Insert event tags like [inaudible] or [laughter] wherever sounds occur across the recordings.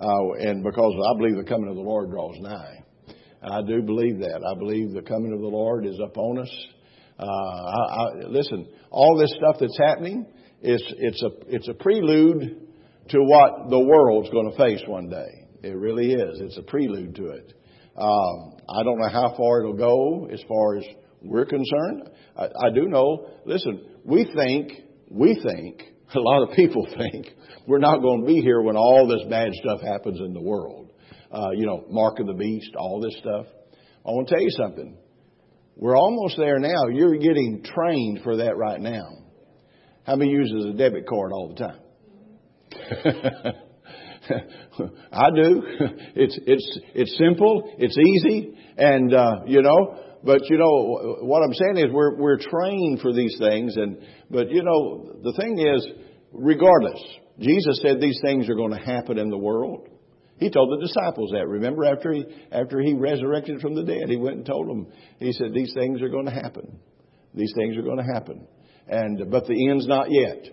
Uh, and because I believe the coming of the Lord draws nigh. I do believe that. I believe the coming of the Lord is upon us. Uh, I, I, listen, all this stuff that's happening, is it's a, it's a prelude to what the world's going to face one day. It really is. It's a prelude to it. Um, I don't know how far it'll go as far as we're concerned. I, I do know, listen, we think, we think, a lot of people [laughs] think, we're not going to be here when all this bad stuff happens in the world. Uh, you know, mark of the beast, all this stuff. I want to tell you something. We're almost there now. You're getting trained for that right now. How many uses a debit card all the time? [laughs] I do. [laughs] It's it's it's simple. It's easy, and uh, you know. But you know what I'm saying is we're we're trained for these things, and but you know the thing is, regardless, Jesus said these things are going to happen in the world. He told the disciples that. Remember, after he after he resurrected from the dead, he went and told them. He said these things are going to happen. These things are going to happen, and but the end's not yet.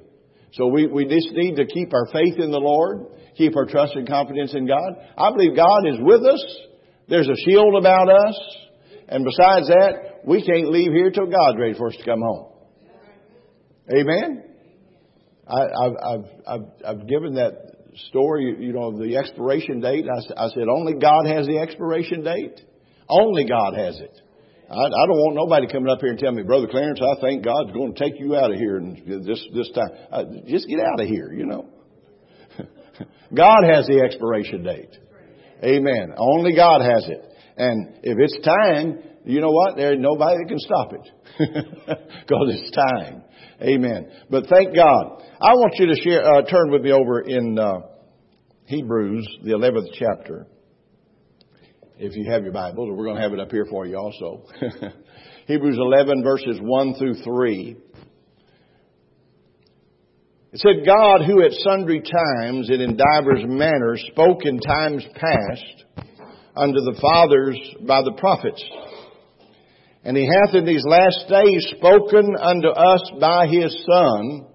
So we, we just need to keep our faith in the Lord, keep our trust and confidence in God. I believe God is with us. There's a shield about us. And besides that, we can't leave here till God's ready for us to come home. Amen? I, have I've, I've, I've given that story, you know, the expiration date. I, I said, only God has the expiration date. Only God has it. I, I don't want nobody coming up here and telling me, Brother Clarence, I think God's going to take you out of here and this this time. Uh, just get out of here, you know. [laughs] God has the expiration date. Amen. Only God has it. And if it's time, you know what? There's nobody that can stop it. [laughs] Because it's time. Amen. But thank God. I want you to share, uh, turn with me over in uh, Hebrews, the 11th chapter if you have your Bibles, we're going to have it up here for you also. [laughs] Hebrews 11 verses 1 through 3. It said, God who at sundry times and in divers manners spoke in times past unto the fathers by the prophets. And he hath in these last days spoken unto us by his Son,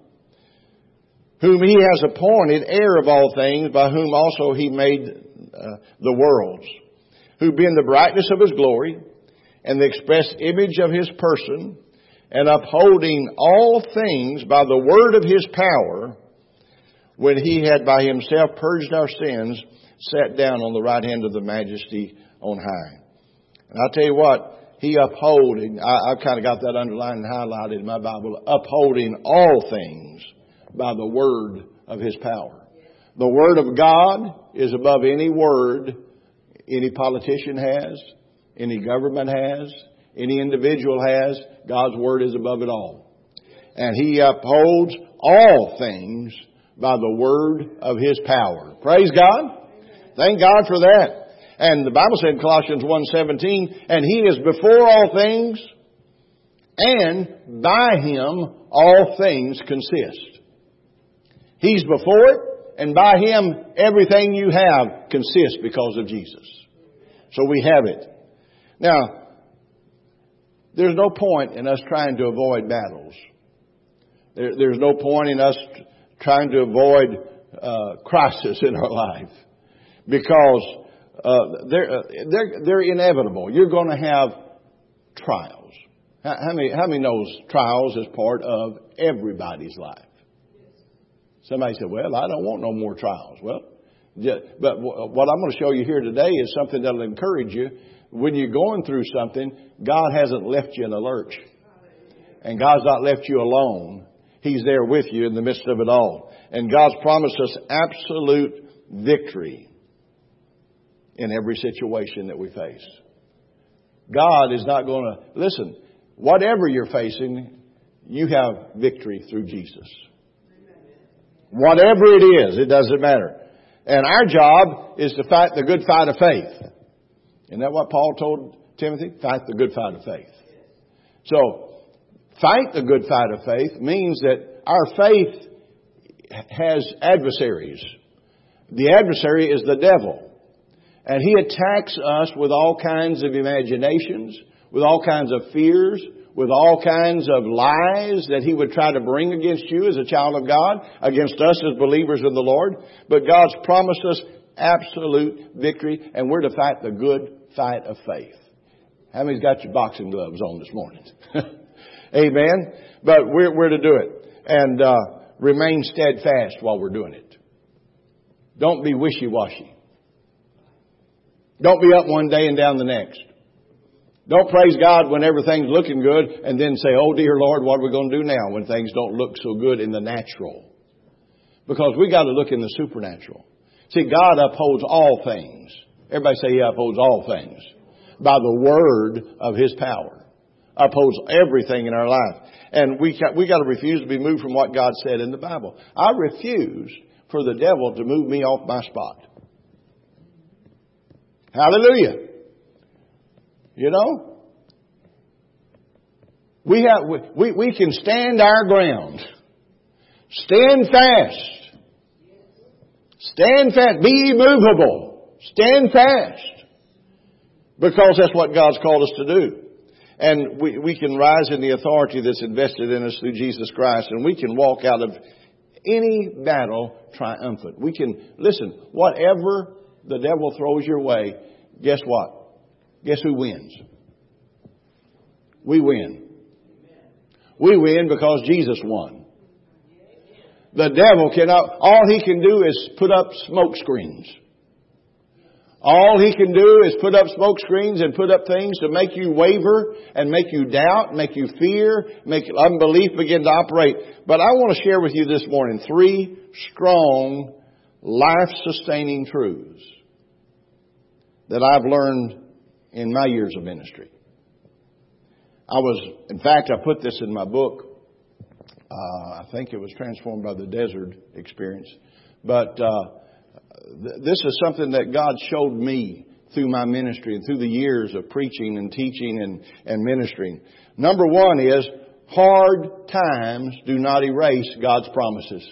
whom he has appointed heir of all things, by whom also he made uh, the worlds who being the brightness of his glory and the express image of his person and upholding all things by the word of his power, when he had by himself purged our sins, sat down on the right hand of the majesty on high. And I'll tell you what, he upholding, I, have kind of got that underlined and highlighted in my Bible, upholding all things by the word of his power. The word of God is above any word any politician has, any government has, any individual has. God's Word is above it all. And He upholds all things by the Word of His power. Praise God. Thank God for that. And the Bible said in Colossians 1.17, and He is before all things, and by Him all things consist. He's before it, and by Him, everything you have consists because of Jesus. So we have it. Now, there's no point in us trying to avoid battles. There, there's no point in us trying to avoid uh, crisis in our [laughs] life because uh, they're, uh, they're, they're inevitable. You're going to have trials. How, how, many, how many knows trials is part of everybody's life? Somebody said, well, I don't want no more trials. Well, but what I'm going to show you here today is something that'll encourage you. When you're going through something, God hasn't left you in a lurch. And God's not left you alone. He's there with you in the midst of it all. And God's promised us absolute victory in every situation that we face. God is not going to, listen, whatever you're facing, you have victory through Jesus. Whatever it is, it doesn't matter. And our job is to fight the good fight of faith. Isn't that what Paul told Timothy? Fight the good fight of faith. So, fight the good fight of faith means that our faith has adversaries. The adversary is the devil. And he attacks us with all kinds of imaginations, with all kinds of fears, with all kinds of lies that he would try to bring against you as a child of God, against us as believers in the Lord. But God's promised us absolute victory, and we're to fight the good fight of faith. How many's got your boxing gloves on this morning? [laughs] Amen. But we're, we're to do it. And, uh, remain steadfast while we're doing it. Don't be wishy-washy. Don't be up one day and down the next. Don't praise God when everything's looking good and then say, oh dear Lord, what are we going to do now when things don't look so good in the natural? Because we got to look in the supernatural. See, God upholds all things. Everybody say He upholds all things by the word of His power. Upholds everything in our life. And we we got to refuse to be moved from what God said in the Bible. I refuse for the devil to move me off my spot. Hallelujah. You know? We have, we, we can stand our ground. Stand fast. Stand fast. Be immovable. Stand fast. Because that's what God's called us to do. And we, we can rise in the authority that's invested in us through Jesus Christ and we can walk out of any battle triumphant. We can, listen, whatever the devil throws your way, guess what? Guess who wins? We win. We win because Jesus won. The devil cannot, all he can do is put up smoke screens. All he can do is put up smoke screens and put up things to make you waver and make you doubt, make you fear, make unbelief begin to operate. But I want to share with you this morning three strong, life-sustaining truths that I've learned in my years of ministry. I was, in fact, I put this in my book. Uh, I think it was transformed by the desert experience. But uh, th- this is something that God showed me through my ministry and through the years of preaching and teaching and, and ministering. Number one is hard times do not erase God's promises.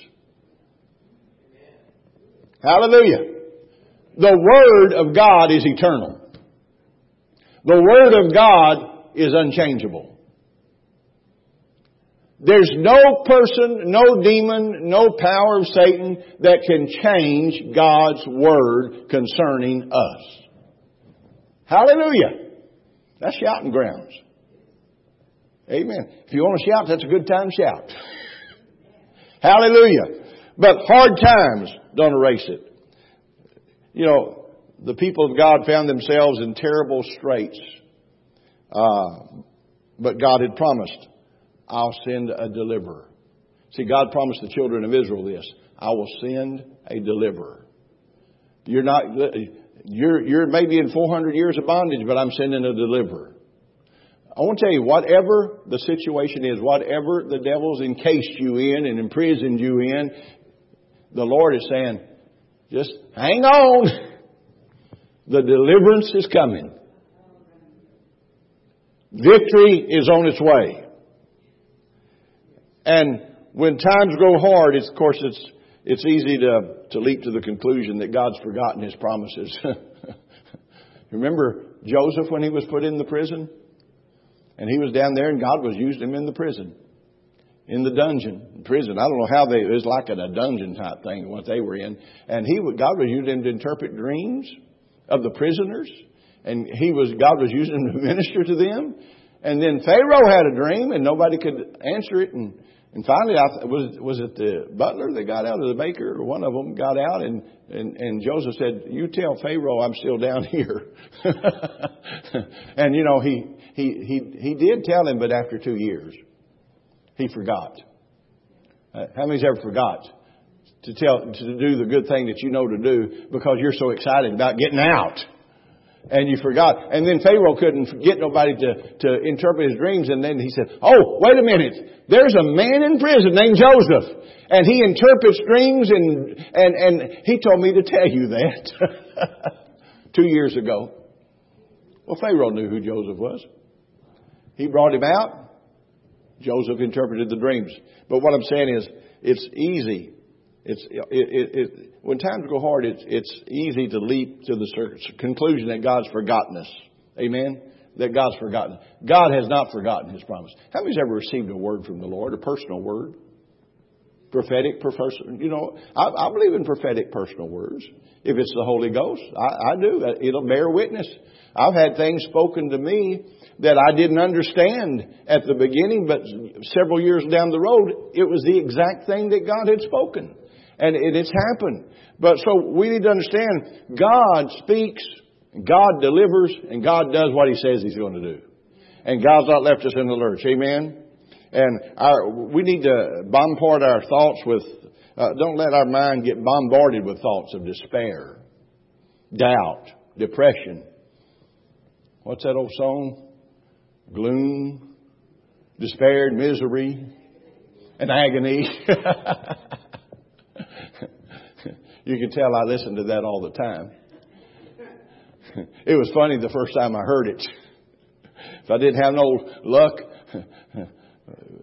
Hallelujah. The Word of God is eternal. The Word of God is unchangeable. There's no person, no demon, no power of Satan that can change God's Word concerning us. Hallelujah. That's shouting grounds. Amen. If you want to shout, that's a good time to shout. [laughs] Hallelujah. But hard times don't erase it. You know, the people of God found themselves in terrible straits. Uh, but God had promised, I'll send a deliverer. See, God promised the children of Israel this. I will send a deliverer. You're not, you're, you're maybe in 400 years of bondage, but I'm sending a deliverer. I want to tell you, whatever the situation is, whatever the devil's encased you in and imprisoned you in, the Lord is saying, just hang on. The deliverance is coming. Victory is on its way. And when times grow hard, it's, of course, it's, it's easy to, to leap to the conclusion that God's forgotten His promises. [laughs] Remember Joseph when he was put in the prison? And he was down there and God was using him in the prison. In the dungeon, prison. I don't know how they, it was like a dungeon type thing, what they were in. And he, God was using him to interpret dreams of the prisoners, and he was God was using him to minister to them. And then Pharaoh had a dream, and nobody could answer it. And and finally, I, was was it the butler that got out, or the baker, or one of them got out, and and, and Joseph said, "You tell Pharaoh I'm still down [laughs] here." [laughs] and you know he he he he did tell him, but after two years, he forgot. Uh, how many's ever forgot? to tell, to do the good thing that you know to do because you're so excited about getting out. And you forgot. And then Pharaoh couldn't get nobody to, to interpret his dreams. And then he said, Oh, wait a minute. There's a man in prison named Joseph. And he interprets dreams and, and, and he told me to tell you that. [laughs] Two years ago. Well, Pharaoh knew who Joseph was. He brought him out. Joseph interpreted the dreams. But what I'm saying is, it's easy it's, it, it, it, when times go hard, it's, it's easy to leap to the conclusion that God's forgotten us. Amen? That God's forgotten. God has not forgotten His promise. How many's ever received a word from the Lord, a personal word? Prophetic, you know, I, I, believe in prophetic personal words. If it's the Holy Ghost, I, I do. It'll bear witness. I've had things spoken to me that I didn't understand at the beginning, but several years down the road, it was the exact thing that God had spoken. And it, it's happened. But so we need to understand God speaks, God delivers, and God does what He says He's going to do. And God's not left us in the lurch. Amen? And our, we need to bombard our thoughts with, uh, don't let our mind get bombarded with thoughts of despair, doubt, depression. What's that old song? Gloom, despair, misery, and agony. [laughs] you can tell I listen to that all the time. It was funny the first time I heard it. If I didn't have no luck,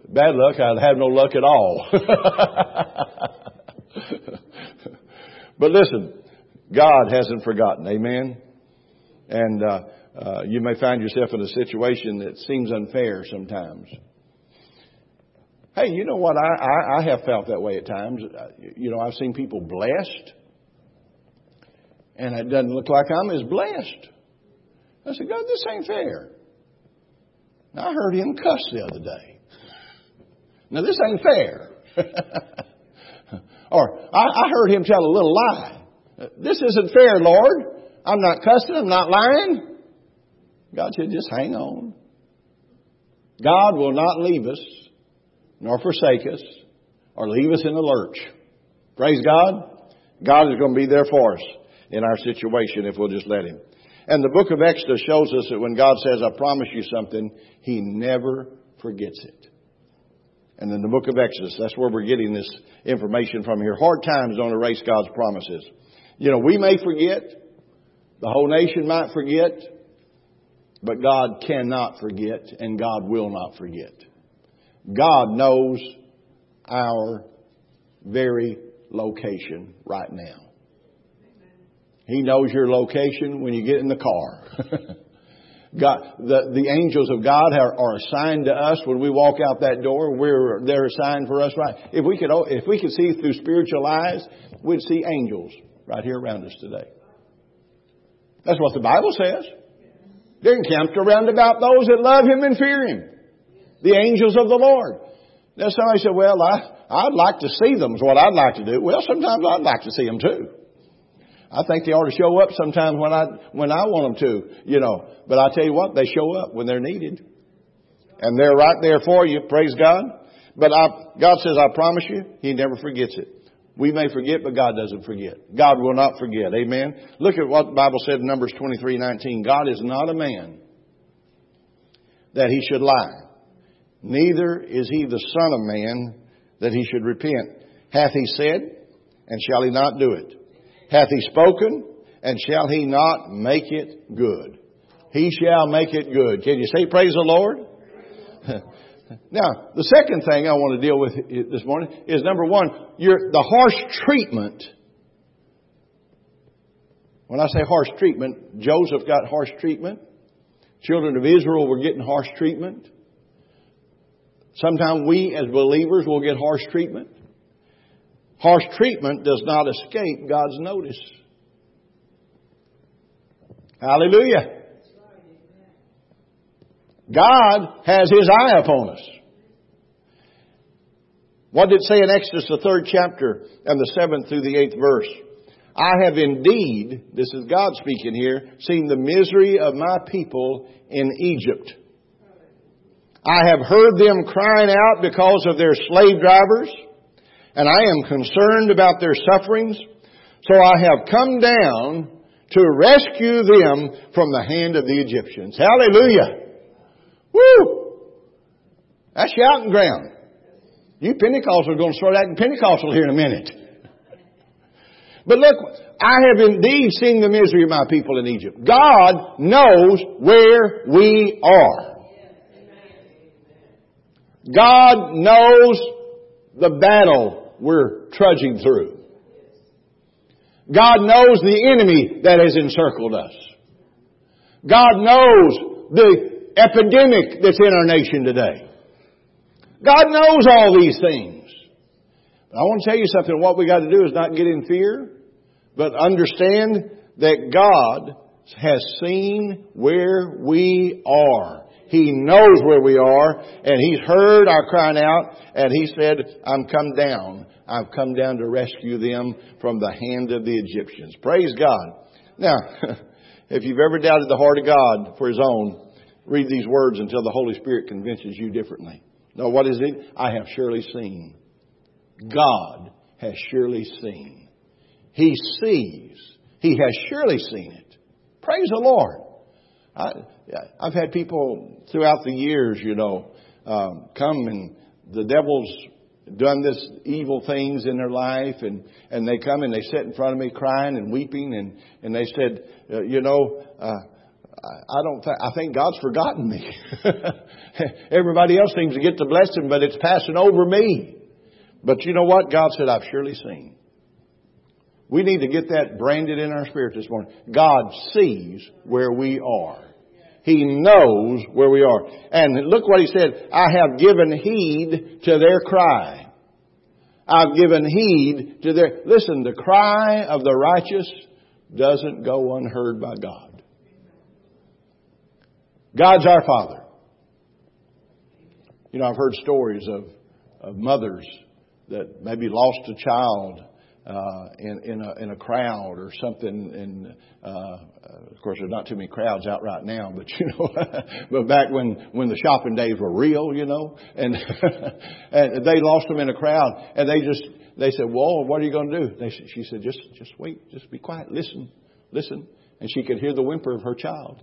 bad luck, I'd have no luck at all. [laughs] but listen, God hasn't forgotten. Amen. And uh, uh, you may find yourself in a situation that seems unfair sometimes. Hey, you know what? I, I, I have felt that way at times. You know, I've seen people blessed, and it doesn't look like I'm as blessed. I said, God, this ain't fair. I heard him cuss the other day. Now, this ain't fair. [laughs] or, I, I heard him tell a little lie. This isn't fair, Lord. I'm not cussing. I'm not lying. God said, just hang on. God will not leave us nor forsake us or leave us in the lurch. Praise God. God is going to be there for us in our situation if we'll just let Him. And the book of Exodus shows us that when God says, I promise you something, He never forgets it. And in the book of Exodus, that's where we're getting this information from here. Hard times don't erase God's promises. You know, we may forget, the whole nation might forget, but God cannot forget and God will not forget. God knows our very location right now. He knows your location when you get in the car. [laughs] God, the, the angels of God are, are, assigned to us when we walk out that door. We're, they're assigned for us, right? If we could, oh, if we could see through spiritual eyes, we'd see angels right here around us today. That's what the Bible says. They're encamped around about those that love Him and fear Him. The angels of the Lord. Now somebody said, well, I, I'd like to see them is what I'd like to do. Well, sometimes I'd like to see them too. I think they ought to show up sometimes when I, when I want them to, you know. But I tell you what, they show up when they're needed. And they're right there for you, praise God. But I, God says, I promise you, He never forgets it. We may forget, but God doesn't forget. God will not forget. Amen. Look at what the Bible said in Numbers 23, 19. God is not a man that he should lie. Neither is he the son of man that he should repent. Hath he said, and shall he not do it? Hath he spoken, and shall he not make it good? He shall make it good. Can you say praise the Lord? [laughs] now, the second thing I want to deal with this morning is number one, the harsh treatment. When I say harsh treatment, Joseph got harsh treatment. Children of Israel were getting harsh treatment. Sometimes we as believers will get harsh treatment. Harsh treatment does not escape God's notice. Hallelujah. God has His eye upon us. What did it say in Exodus, the third chapter, and the seventh through the eighth verse? I have indeed, this is God speaking here, seen the misery of my people in Egypt. I have heard them crying out because of their slave drivers and I am concerned about their sufferings. So I have come down to rescue them from the hand of the Egyptians. Hallelujah! Woo! That's shouting ground. You Pentecostals are going to start acting Pentecostal here in a minute. But look, I have indeed seen the misery of my people in Egypt. God knows where we are. God knows the battle we're trudging through. God knows the enemy that has encircled us. God knows the epidemic that's in our nation today. God knows all these things. I want to tell you something. What we got to do is not get in fear, but understand that God has seen where we are. He knows where we are, and He's heard our crying out, and He said, I'm come down. I've come down to rescue them from the hand of the Egyptians. Praise God. Now, [laughs] if you've ever doubted the heart of God for His own, read these words until the Holy Spirit convinces you differently. No, what is it? I have surely seen. God has surely seen. He sees. He has surely seen it. Praise the Lord. I, I've had people throughout the years, you know, um, come and the devil's done this evil things in their life and, and they come and they sit in front of me crying and weeping and, and they said, uh, you know, uh, I don't th- I think God's forgotten me. [laughs] Everybody else seems to get the blessing, but it's passing over me. But you know what? God said, I've surely seen. We need to get that branded in our spirit this morning. God sees where we are. He knows where we are. And look what he said. I have given heed to their cry. I've given heed to their, listen, the cry of the righteous doesn't go unheard by God. God's our Father. You know, I've heard stories of, of mothers that maybe lost a child uh, in in a, in a crowd or something. And uh, of course, there's not too many crowds out right now, but [laughs] you know, but back when when the shopping days were real, you know, and [laughs] and they lost them in a crowd, and they just they said, "Well, what are you going to do?" They she said, "Just just wait, just be quiet, listen, listen." And she could hear the whimper of her child.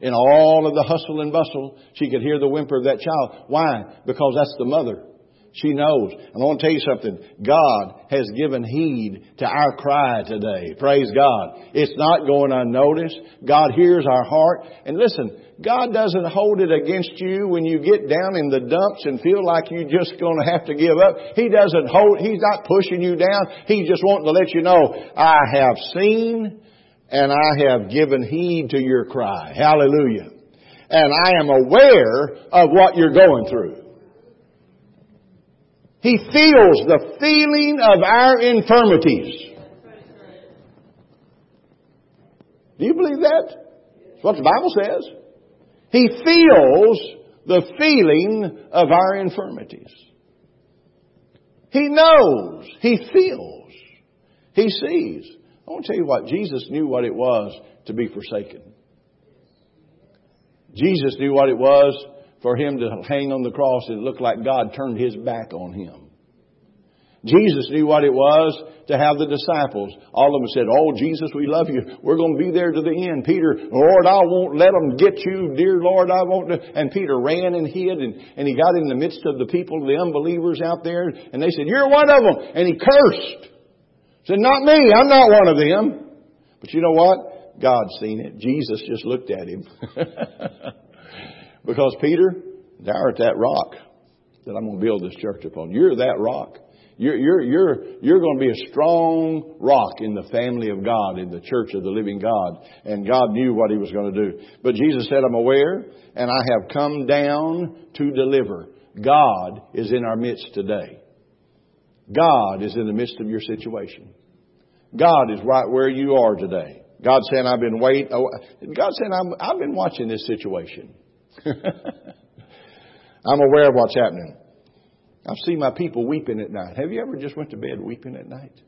In all of the hustle and bustle, she could hear the whimper of that child. Why? Because that's the mother. She knows. And I want to tell you something. God has given heed to our cry today. Praise God. It's not going unnoticed. God hears our heart. And listen, God doesn't hold it against you when you get down in the dumps and feel like you're just going to have to give up. He doesn't hold, He's not pushing you down. He's just wanting to let you know, I have seen and I have given heed to your cry. Hallelujah. And I am aware of what you're going through. He feels the feeling of our infirmities. Do you believe that? That's what the Bible says. He feels the feeling of our infirmities. He knows. He feels. He sees. I want to tell you what, Jesus knew what it was to be forsaken. Jesus knew what it was for him to hang on the cross it looked like God turned his back on him. Jesus knew what it was to have the disciples. All of them said, Oh, Jesus, we love you. We're going to be there to the end. Peter, Lord, I won't let them get you. Dear Lord, I won't. And Peter ran and hid and, and he got in the midst of the people, the unbelievers out there, and they said, You're one of them. And he cursed. Said, Not me. I'm not one of them. But you know what? God's seen it. Jesus just looked at him. [laughs] because Peter, thou art that rock that I'm going to build this church upon. You're that rock. You're, you're, you're, you're going to be a strong rock in the family of God, in the church of the living God. And God knew what He was going to do. But Jesus said, I'm aware, and I have come down to deliver. God is in our midst today. God is in the midst of your situation. God is right where you are today. God said, I've been waiting. Oh, God said, i have been watching this situation. [laughs] I'm aware of what's happening. I've seen my people weeping at night. Have you ever just went to bed weeping at night?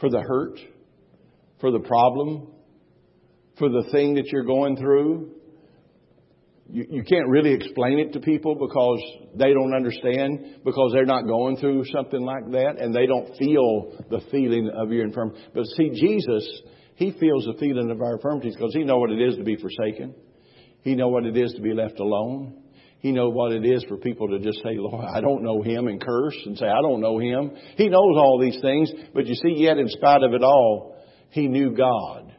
For the hurt? For the problem? For the thing that you're going through? You, you can't really explain it to people because they don't understand, because they're not going through something like that, and they don't feel the feeling of your infirmity. But see, Jesus, He feels the feeling of our infirmities because He knows what it is to be forsaken. He knows what it is to be left alone. He knows what it is for people to just say, Lord, I don't know him and curse and say, I don't know him. He knows all these things, but you see, yet in spite of it all, he knew God,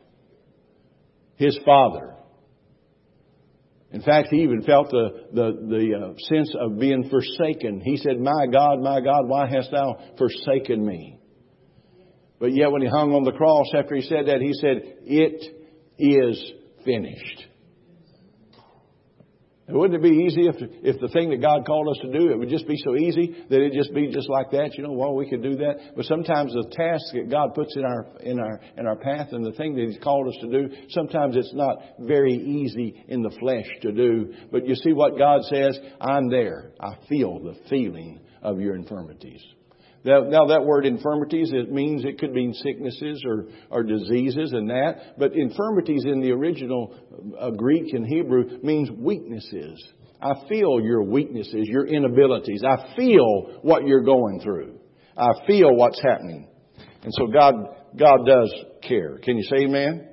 his Father. In fact, he even felt the, the, the uh, sense of being forsaken. He said, My God, my God, why hast thou forsaken me? But yet when he hung on the cross after he said that, he said, It is finished. Wouldn't it be easy if, if the thing that God called us to do, it would just be so easy that it'd just be just like that, you know, well, we could do that. But sometimes the task that God puts in our, in our, in our path and the thing that He's called us to do, sometimes it's not very easy in the flesh to do. But you see what God says? I'm there. I feel the feeling of your infirmities. Now, that word infirmities, it means it could mean sicknesses or, or diseases and that. But infirmities in the original uh, Greek and Hebrew means weaknesses. I feel your weaknesses, your inabilities. I feel what you're going through. I feel what's happening. And so God, God does care. Can you say amen?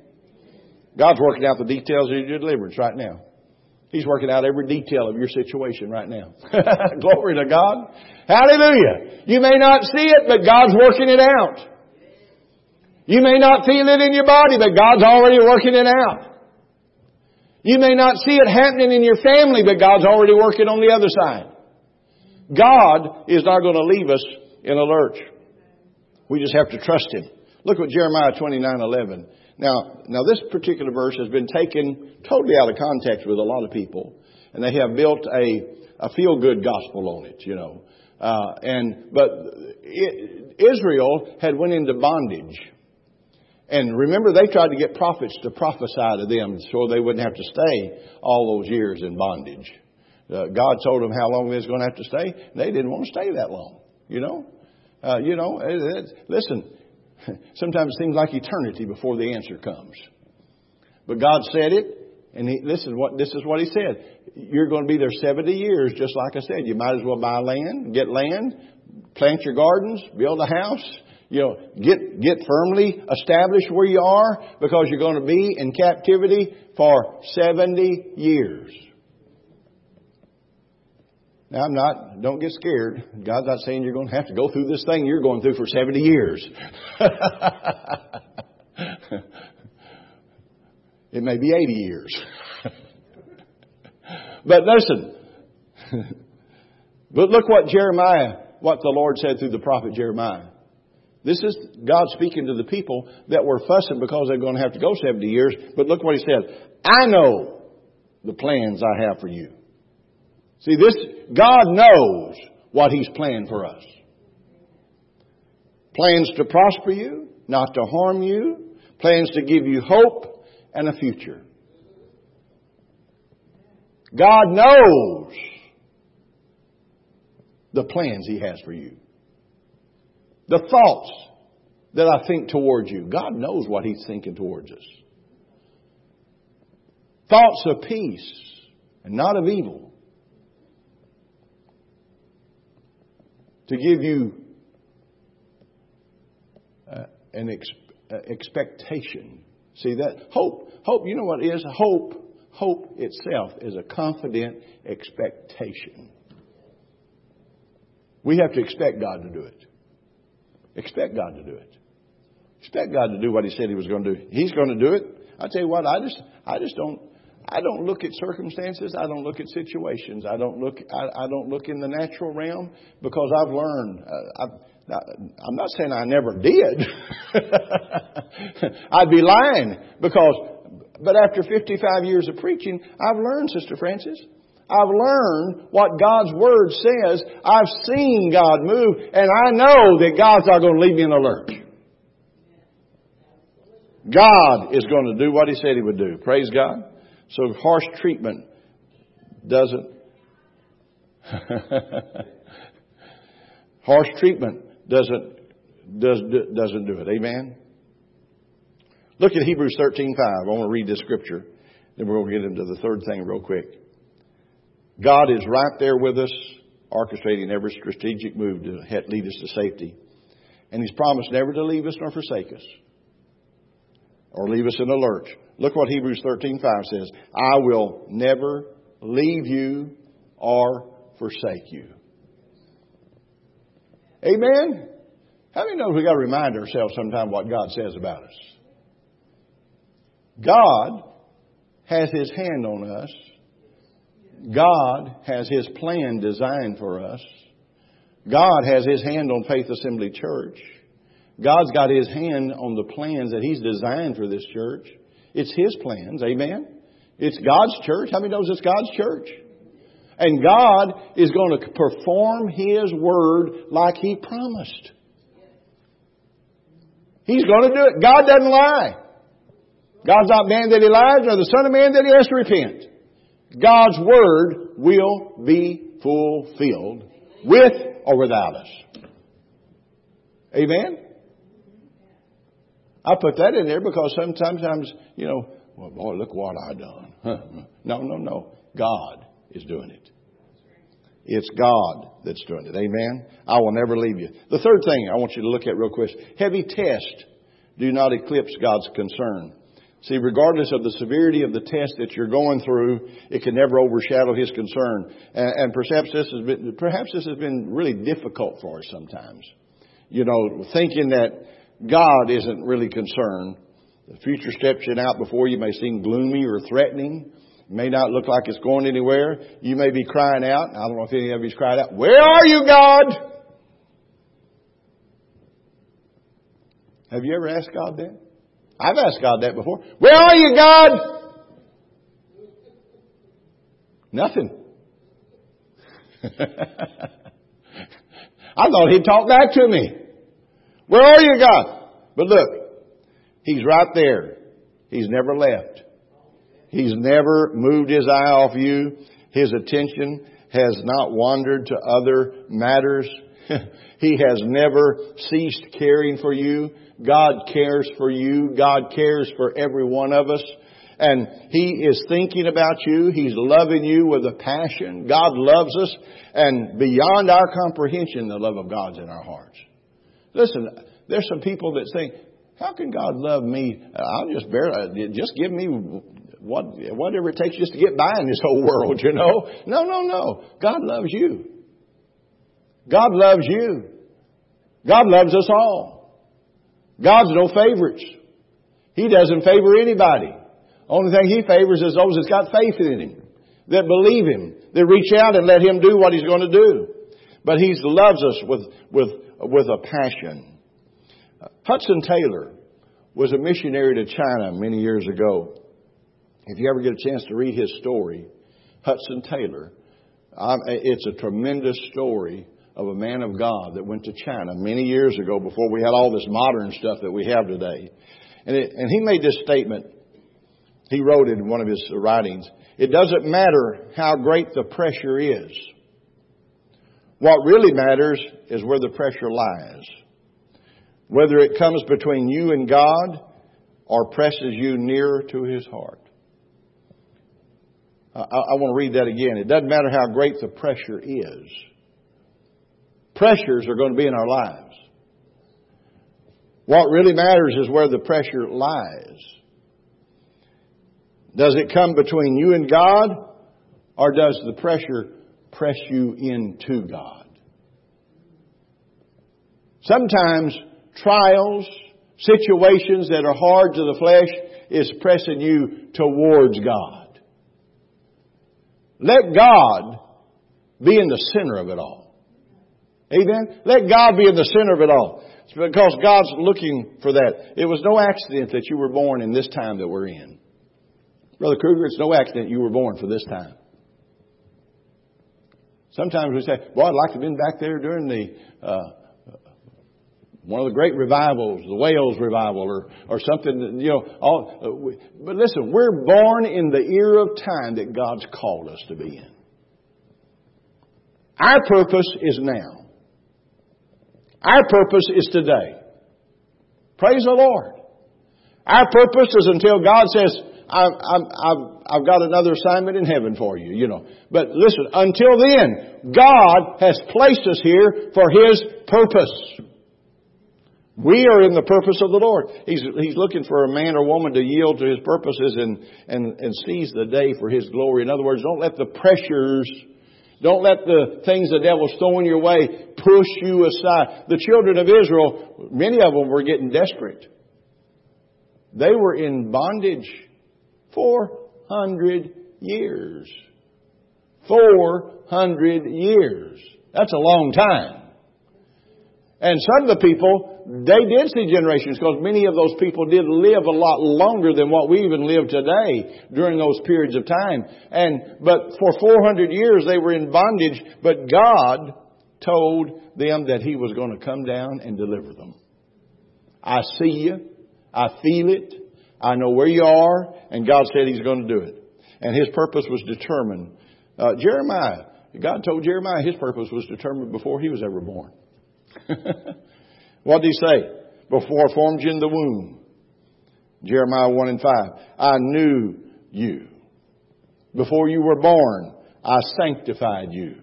God's working out the details of your deliverance right now. He's working out every detail of your situation right now. [laughs] Glory to God. Hallelujah. You may not see it, but God's working it out. You may not feel it in your body, but God's already working it out. You may not see it happening in your family, but God's already working on the other side. God is not going to leave us in a lurch. We just have to trust Him. Look what Jeremiah 29, 11. Now, now this particular verse has been taken totally out of context with a lot of people, and they have built a, a feel-good gospel on it, you know. Uh, and but it, Israel had went into bondage, and remember they tried to get prophets to prophesy to them so they wouldn't have to stay all those years in bondage. Uh, God told them how long they was going to have to stay. They didn't want to stay that long, you know. Uh, you know, it, it, listen, [laughs] Sometimes it seems like eternity before the answer comes. But God said it, and he, this, is what, this is what He said. You're going to be there 70 years, just like I said. You might as well buy land, get land, plant your gardens, build a house, you know, get, get firmly established where you are because you're going to be in captivity for 70 years. Now, I'm not, don't get scared. God's not saying you're going to have to go through this thing you're going through for 70 years. [laughs] it may be 80 years. [laughs] but listen, [laughs] but look what Jeremiah, what the Lord said through the prophet Jeremiah. This is God speaking to the people that were fussing because they're going to have to go 70 years. But look what he said. I know the plans I have for you. See, this, God knows what He's planned for us. Plans to prosper you, not to harm you, plans to give you hope and a future. God knows the plans He has for you. The thoughts that I think towards you. God knows what He's thinking towards us. Thoughts of peace and not of evil to give you uh, an ex- uh, expectation. See that hope, hope. You know what is hope? Hope itself is a confident expectation. We have to expect God to do it. Expect God to do it. Expect God to do what He said He was going to do. He's going to do it. I tell you what, I just, I just don't I don't look at circumstances. I don't look at situations. I don't look. I, I don't look in the natural realm because I've learned. Uh, I've, I'm not saying I never did. [laughs] I'd be lying because. But after 55 years of preaching, I've learned, Sister Francis. I've learned what God's Word says. I've seen God move, and I know that God's not going to leave me in the lurch. God is going to do what He said He would do. Praise God. So harsh treatment doesn't [laughs] harsh treatment doesn't does doesn't do it. Amen. Look at Hebrews 13:5. I want to read this scripture. Then we're going to get into the third thing real quick. God is right there with us, orchestrating every strategic move to lead us to safety. And He's promised never to leave us nor forsake us or leave us in a lurch. Look what Hebrews 13:5 says. I will never leave you or forsake you. Amen. How many know we got to remind ourselves sometime what God says about us? God has His hand on us. God has His plan designed for us. God has His hand on Faith Assembly Church. God's got His hand on the plans that He's designed for this church. It's His plans. Amen. It's God's church. How many knows it's God's church? And God is going to perform His word like He promised. He's going to do it. God doesn't lie. God's not man that He lies, nor the Son of Man that He has to repent. God's word will be fulfilled with or without us. Amen? I put that in there because sometimes, you know, well, boy, look what I done. [laughs] no, no, no. God is doing it. It's God that's doing it. Amen? I will never leave you. The third thing I want you to look at real quick. Heavy tests do not eclipse God's concern. See, regardless of the severity of the test that you're going through, it can never overshadow His concern. And, and perhaps this has been, perhaps this has been really difficult for us sometimes. You know, thinking that God isn't really concerned. The future steps in out before you may seem gloomy or threatening. It may not look like it's going anywhere. You may be crying out. I don't know if any of you's cried out, Where are you, God? Have you ever asked God that? I've asked God that before. Where are you, God? Nothing. [laughs] I thought he'd talk back to me. Where are you, God? But look, He's right there. He's never left. He's never moved His eye off you. His attention has not wandered to other matters. [laughs] he has never ceased caring for you. God cares for you. God cares for every one of us. And He is thinking about you. He's loving you with a passion. God loves us. And beyond our comprehension, the love of God's in our hearts. Listen, there's some people that say, how can God love me? Uh, I'll just bear, uh, just give me what, whatever it takes just to get by in this whole world, you know? No, no, no. God loves you. God loves you. God loves us all. God's no favorites. He doesn't favor anybody. Only thing He favors is those that's got faith in Him, that believe Him, that reach out and let Him do what He's going to do. But He loves us with, with with a passion. Hudson Taylor was a missionary to China many years ago. If you ever get a chance to read his story, Hudson Taylor, it's a tremendous story of a man of God that went to China many years ago before we had all this modern stuff that we have today. And, it, and he made this statement. He wrote it in one of his writings. It doesn't matter how great the pressure is. What really matters is where the pressure lies. Whether it comes between you and God or presses you nearer to His heart. I, I want to read that again. It doesn't matter how great the pressure is. Pressures are going to be in our lives. What really matters is where the pressure lies. Does it come between you and God, or does the pressure press you into God. Sometimes trials, situations that are hard to the flesh is pressing you towards God. Let God be in the center of it all. Amen? Let God be in the center of it all. It's because God's looking for that. It was no accident that you were born in this time that we're in. Brother Kruger, it's no accident you were born for this time. Sometimes we say, "Boy, I'd like to have been back there during the uh, one of the great revivals, the Wales revival, or or something." You know, all. Uh, we, but listen, we're born in the era of time that God's called us to be in. Our purpose is now. Our purpose is today. Praise the Lord. Our purpose is until God says, I've, I've, I've got another assignment in heaven for you, you know. But listen, until then, God has placed us here for His purpose. We are in the purpose of the Lord. He's, he's looking for a man or woman to yield to His purposes and, and, and seize the day for His glory. In other words, don't let the pressures, don't let the things the devil's throwing your way push you aside. The children of Israel, many of them were getting desperate. They were in bondage. 400 years. 400 years. That's a long time. And some of the people they did see generations because many of those people did live a lot longer than what we even live today during those periods of time. And, but for 400 years they were in bondage, but God told them that He was going to come down and deliver them. I see you. I feel it. I know where you are. And God said He's going to do it. And His purpose was determined. Uh, Jeremiah, God told Jeremiah his purpose was determined before he was ever born. [laughs] what did he say? Before I formed you in the womb. Jeremiah 1 and 5. I knew you. Before you were born, I sanctified you.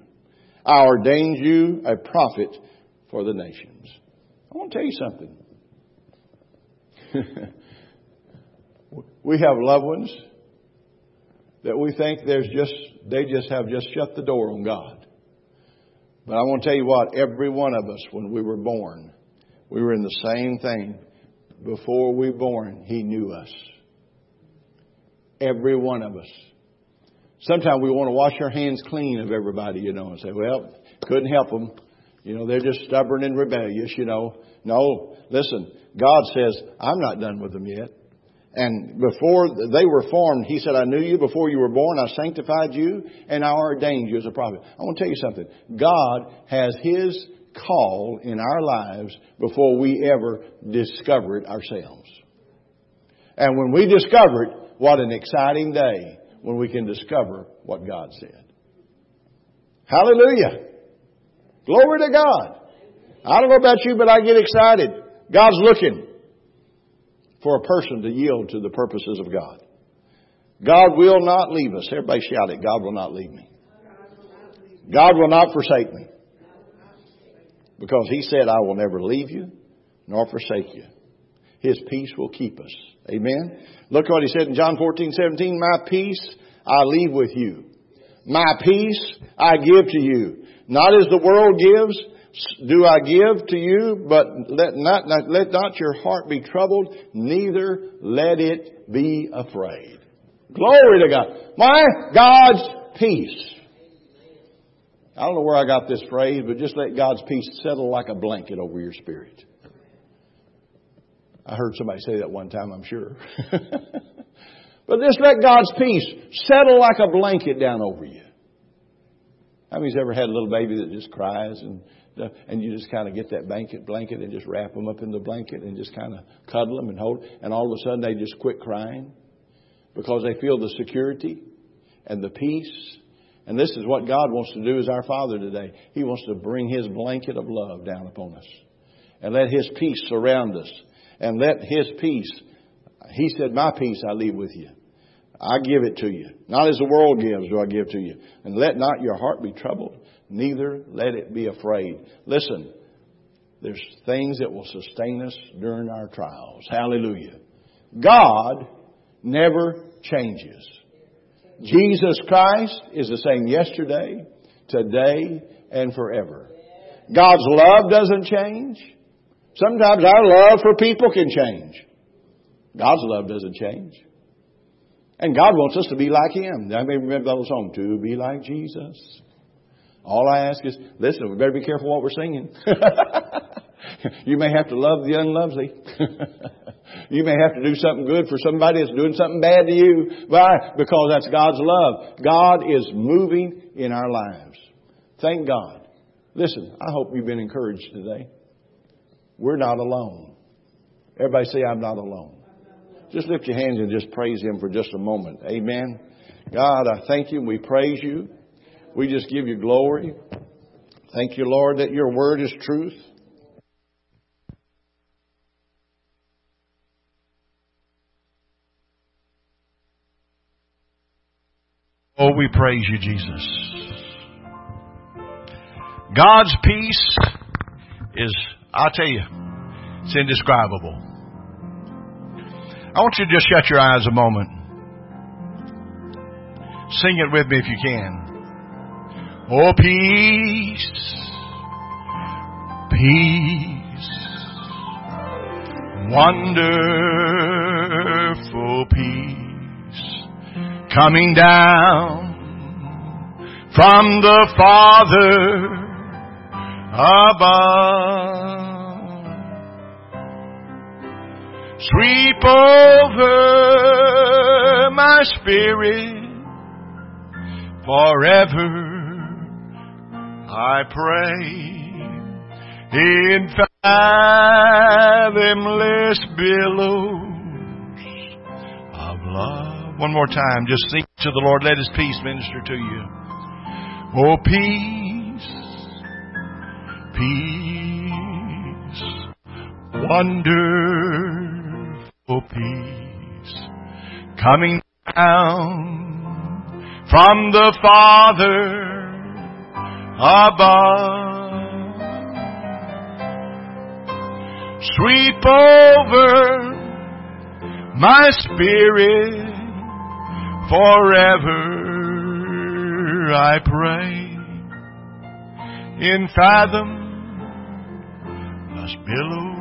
I ordained you a prophet for the nations. I want to tell you something. [laughs] we have loved ones that we think there's just, they just have just shut the door on God. But I want to tell you what, every one of us, when we were born, we were in the same thing. Before we were born, He knew us. Every one of us. Sometimes we want to wash our hands clean of everybody, you know, and say, well, couldn't help them. You know, they're just stubborn and rebellious, you know. No, listen, God says, I'm not done with them yet. And before they were formed, he said, I knew you before you were born. I sanctified you and I ordained you as a prophet. I want to tell you something. God has his call in our lives before we ever discover it ourselves. And when we discover it, what an exciting day when we can discover what God said. Hallelujah. Glory to God. I don't know about you, but I get excited. God's looking for a person to yield to the purposes of God. God will not leave us. Everybody shout it. God will not leave me. God will not forsake me. Because He said, I will never leave you nor forsake you. His peace will keep us. Amen. Look what He said in John 14, 17. My peace I leave with you. My peace I give to you. Not as the world gives, do I give to you, but let not, let not your heart be troubled, neither let it be afraid. Glory to God. My God's peace. I don't know where I got this phrase, but just let God's peace settle like a blanket over your spirit. I heard somebody say that one time, I'm sure. [laughs] but just let God's peace settle like a blanket down over you. How many's ever had a little baby that just cries and and you just kind of get that blanket, blanket and just wrap them up in the blanket and just kind of cuddle them and hold, and all of a sudden they just quit crying because they feel the security and the peace. And this is what God wants to do as our Father today. He wants to bring His blanket of love down upon us and let His peace surround us and let His peace, He said, my peace I leave with you. I give it to you. Not as the world gives do I give to you. And let not your heart be troubled neither let it be afraid. Listen, there's things that will sustain us during our trials. Hallelujah. God never changes. Jesus Christ is the same yesterday, today, and forever. God's love doesn't change. Sometimes our love for people can change. God's love doesn't change. And God wants us to be like Him. I may remember that song, to be like Jesus. All I ask is, listen, we better be careful what we're singing. [laughs] you may have to love the unlovely. [laughs] you may have to do something good for somebody that's doing something bad to you. Why? Because that's God's love. God is moving in our lives. Thank God. Listen, I hope you've been encouraged today. We're not alone. Everybody say, I'm not alone. Just lift your hands and just praise Him for just a moment. Amen. God, I thank you we praise you. We just give you glory. Thank you, Lord, that your word is truth. Oh, we praise you, Jesus. God's peace is, I'll tell you, it's indescribable. I want you to just shut your eyes a moment. Sing it with me if you can. Oh, peace, peace, wonderful peace, coming down from the Father above. Over my spirit forever. I pray in fathomless billows of love. One more time, just sing to the Lord. Let His peace minister to you. Oh, peace, peace, peace, coming down from the Father above. Sweep over my spirit forever, I pray, in fathomless billows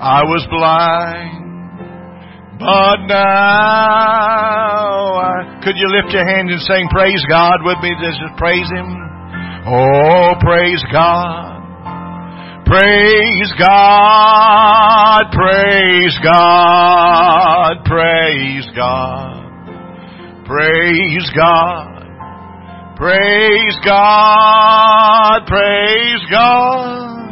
I was blind, but now I, could you lift your hand and sing praise God with me? Just praise Him. Oh, praise God. Praise God. Praise God. Praise God. Praise God. Praise God. Praise God.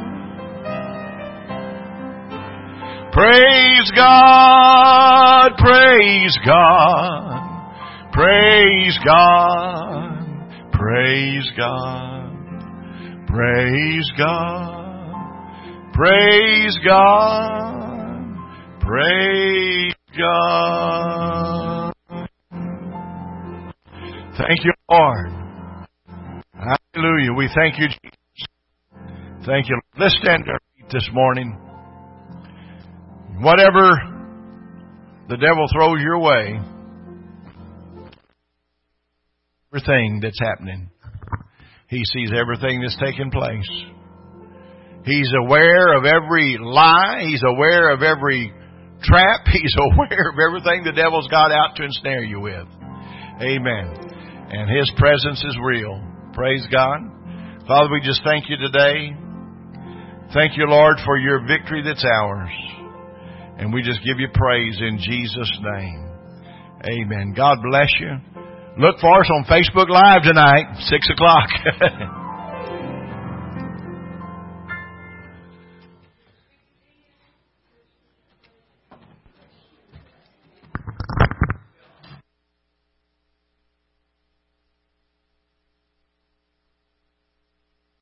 Praise God, praise God, praise God, praise God, praise God, praise God, praise God. Thank you, Lord. Hallelujah. We thank you, Jesus. Thank you. Let's stand our feet this morning. Whatever the devil throws your way, everything that's happening, he sees everything that's taking place. He's aware of every lie. He's aware of every trap. [laughs] He's aware of everything the devil's got out to ensnare you with. Amen. And his presence is real. Praise God. Father, we just thank you today. Thank you, Lord, for your victory that's ours. And we just give you praise in Jesus' name. Amen. God bless you. Look for us on Facebook Live tonight, 6 o'clock. [laughs]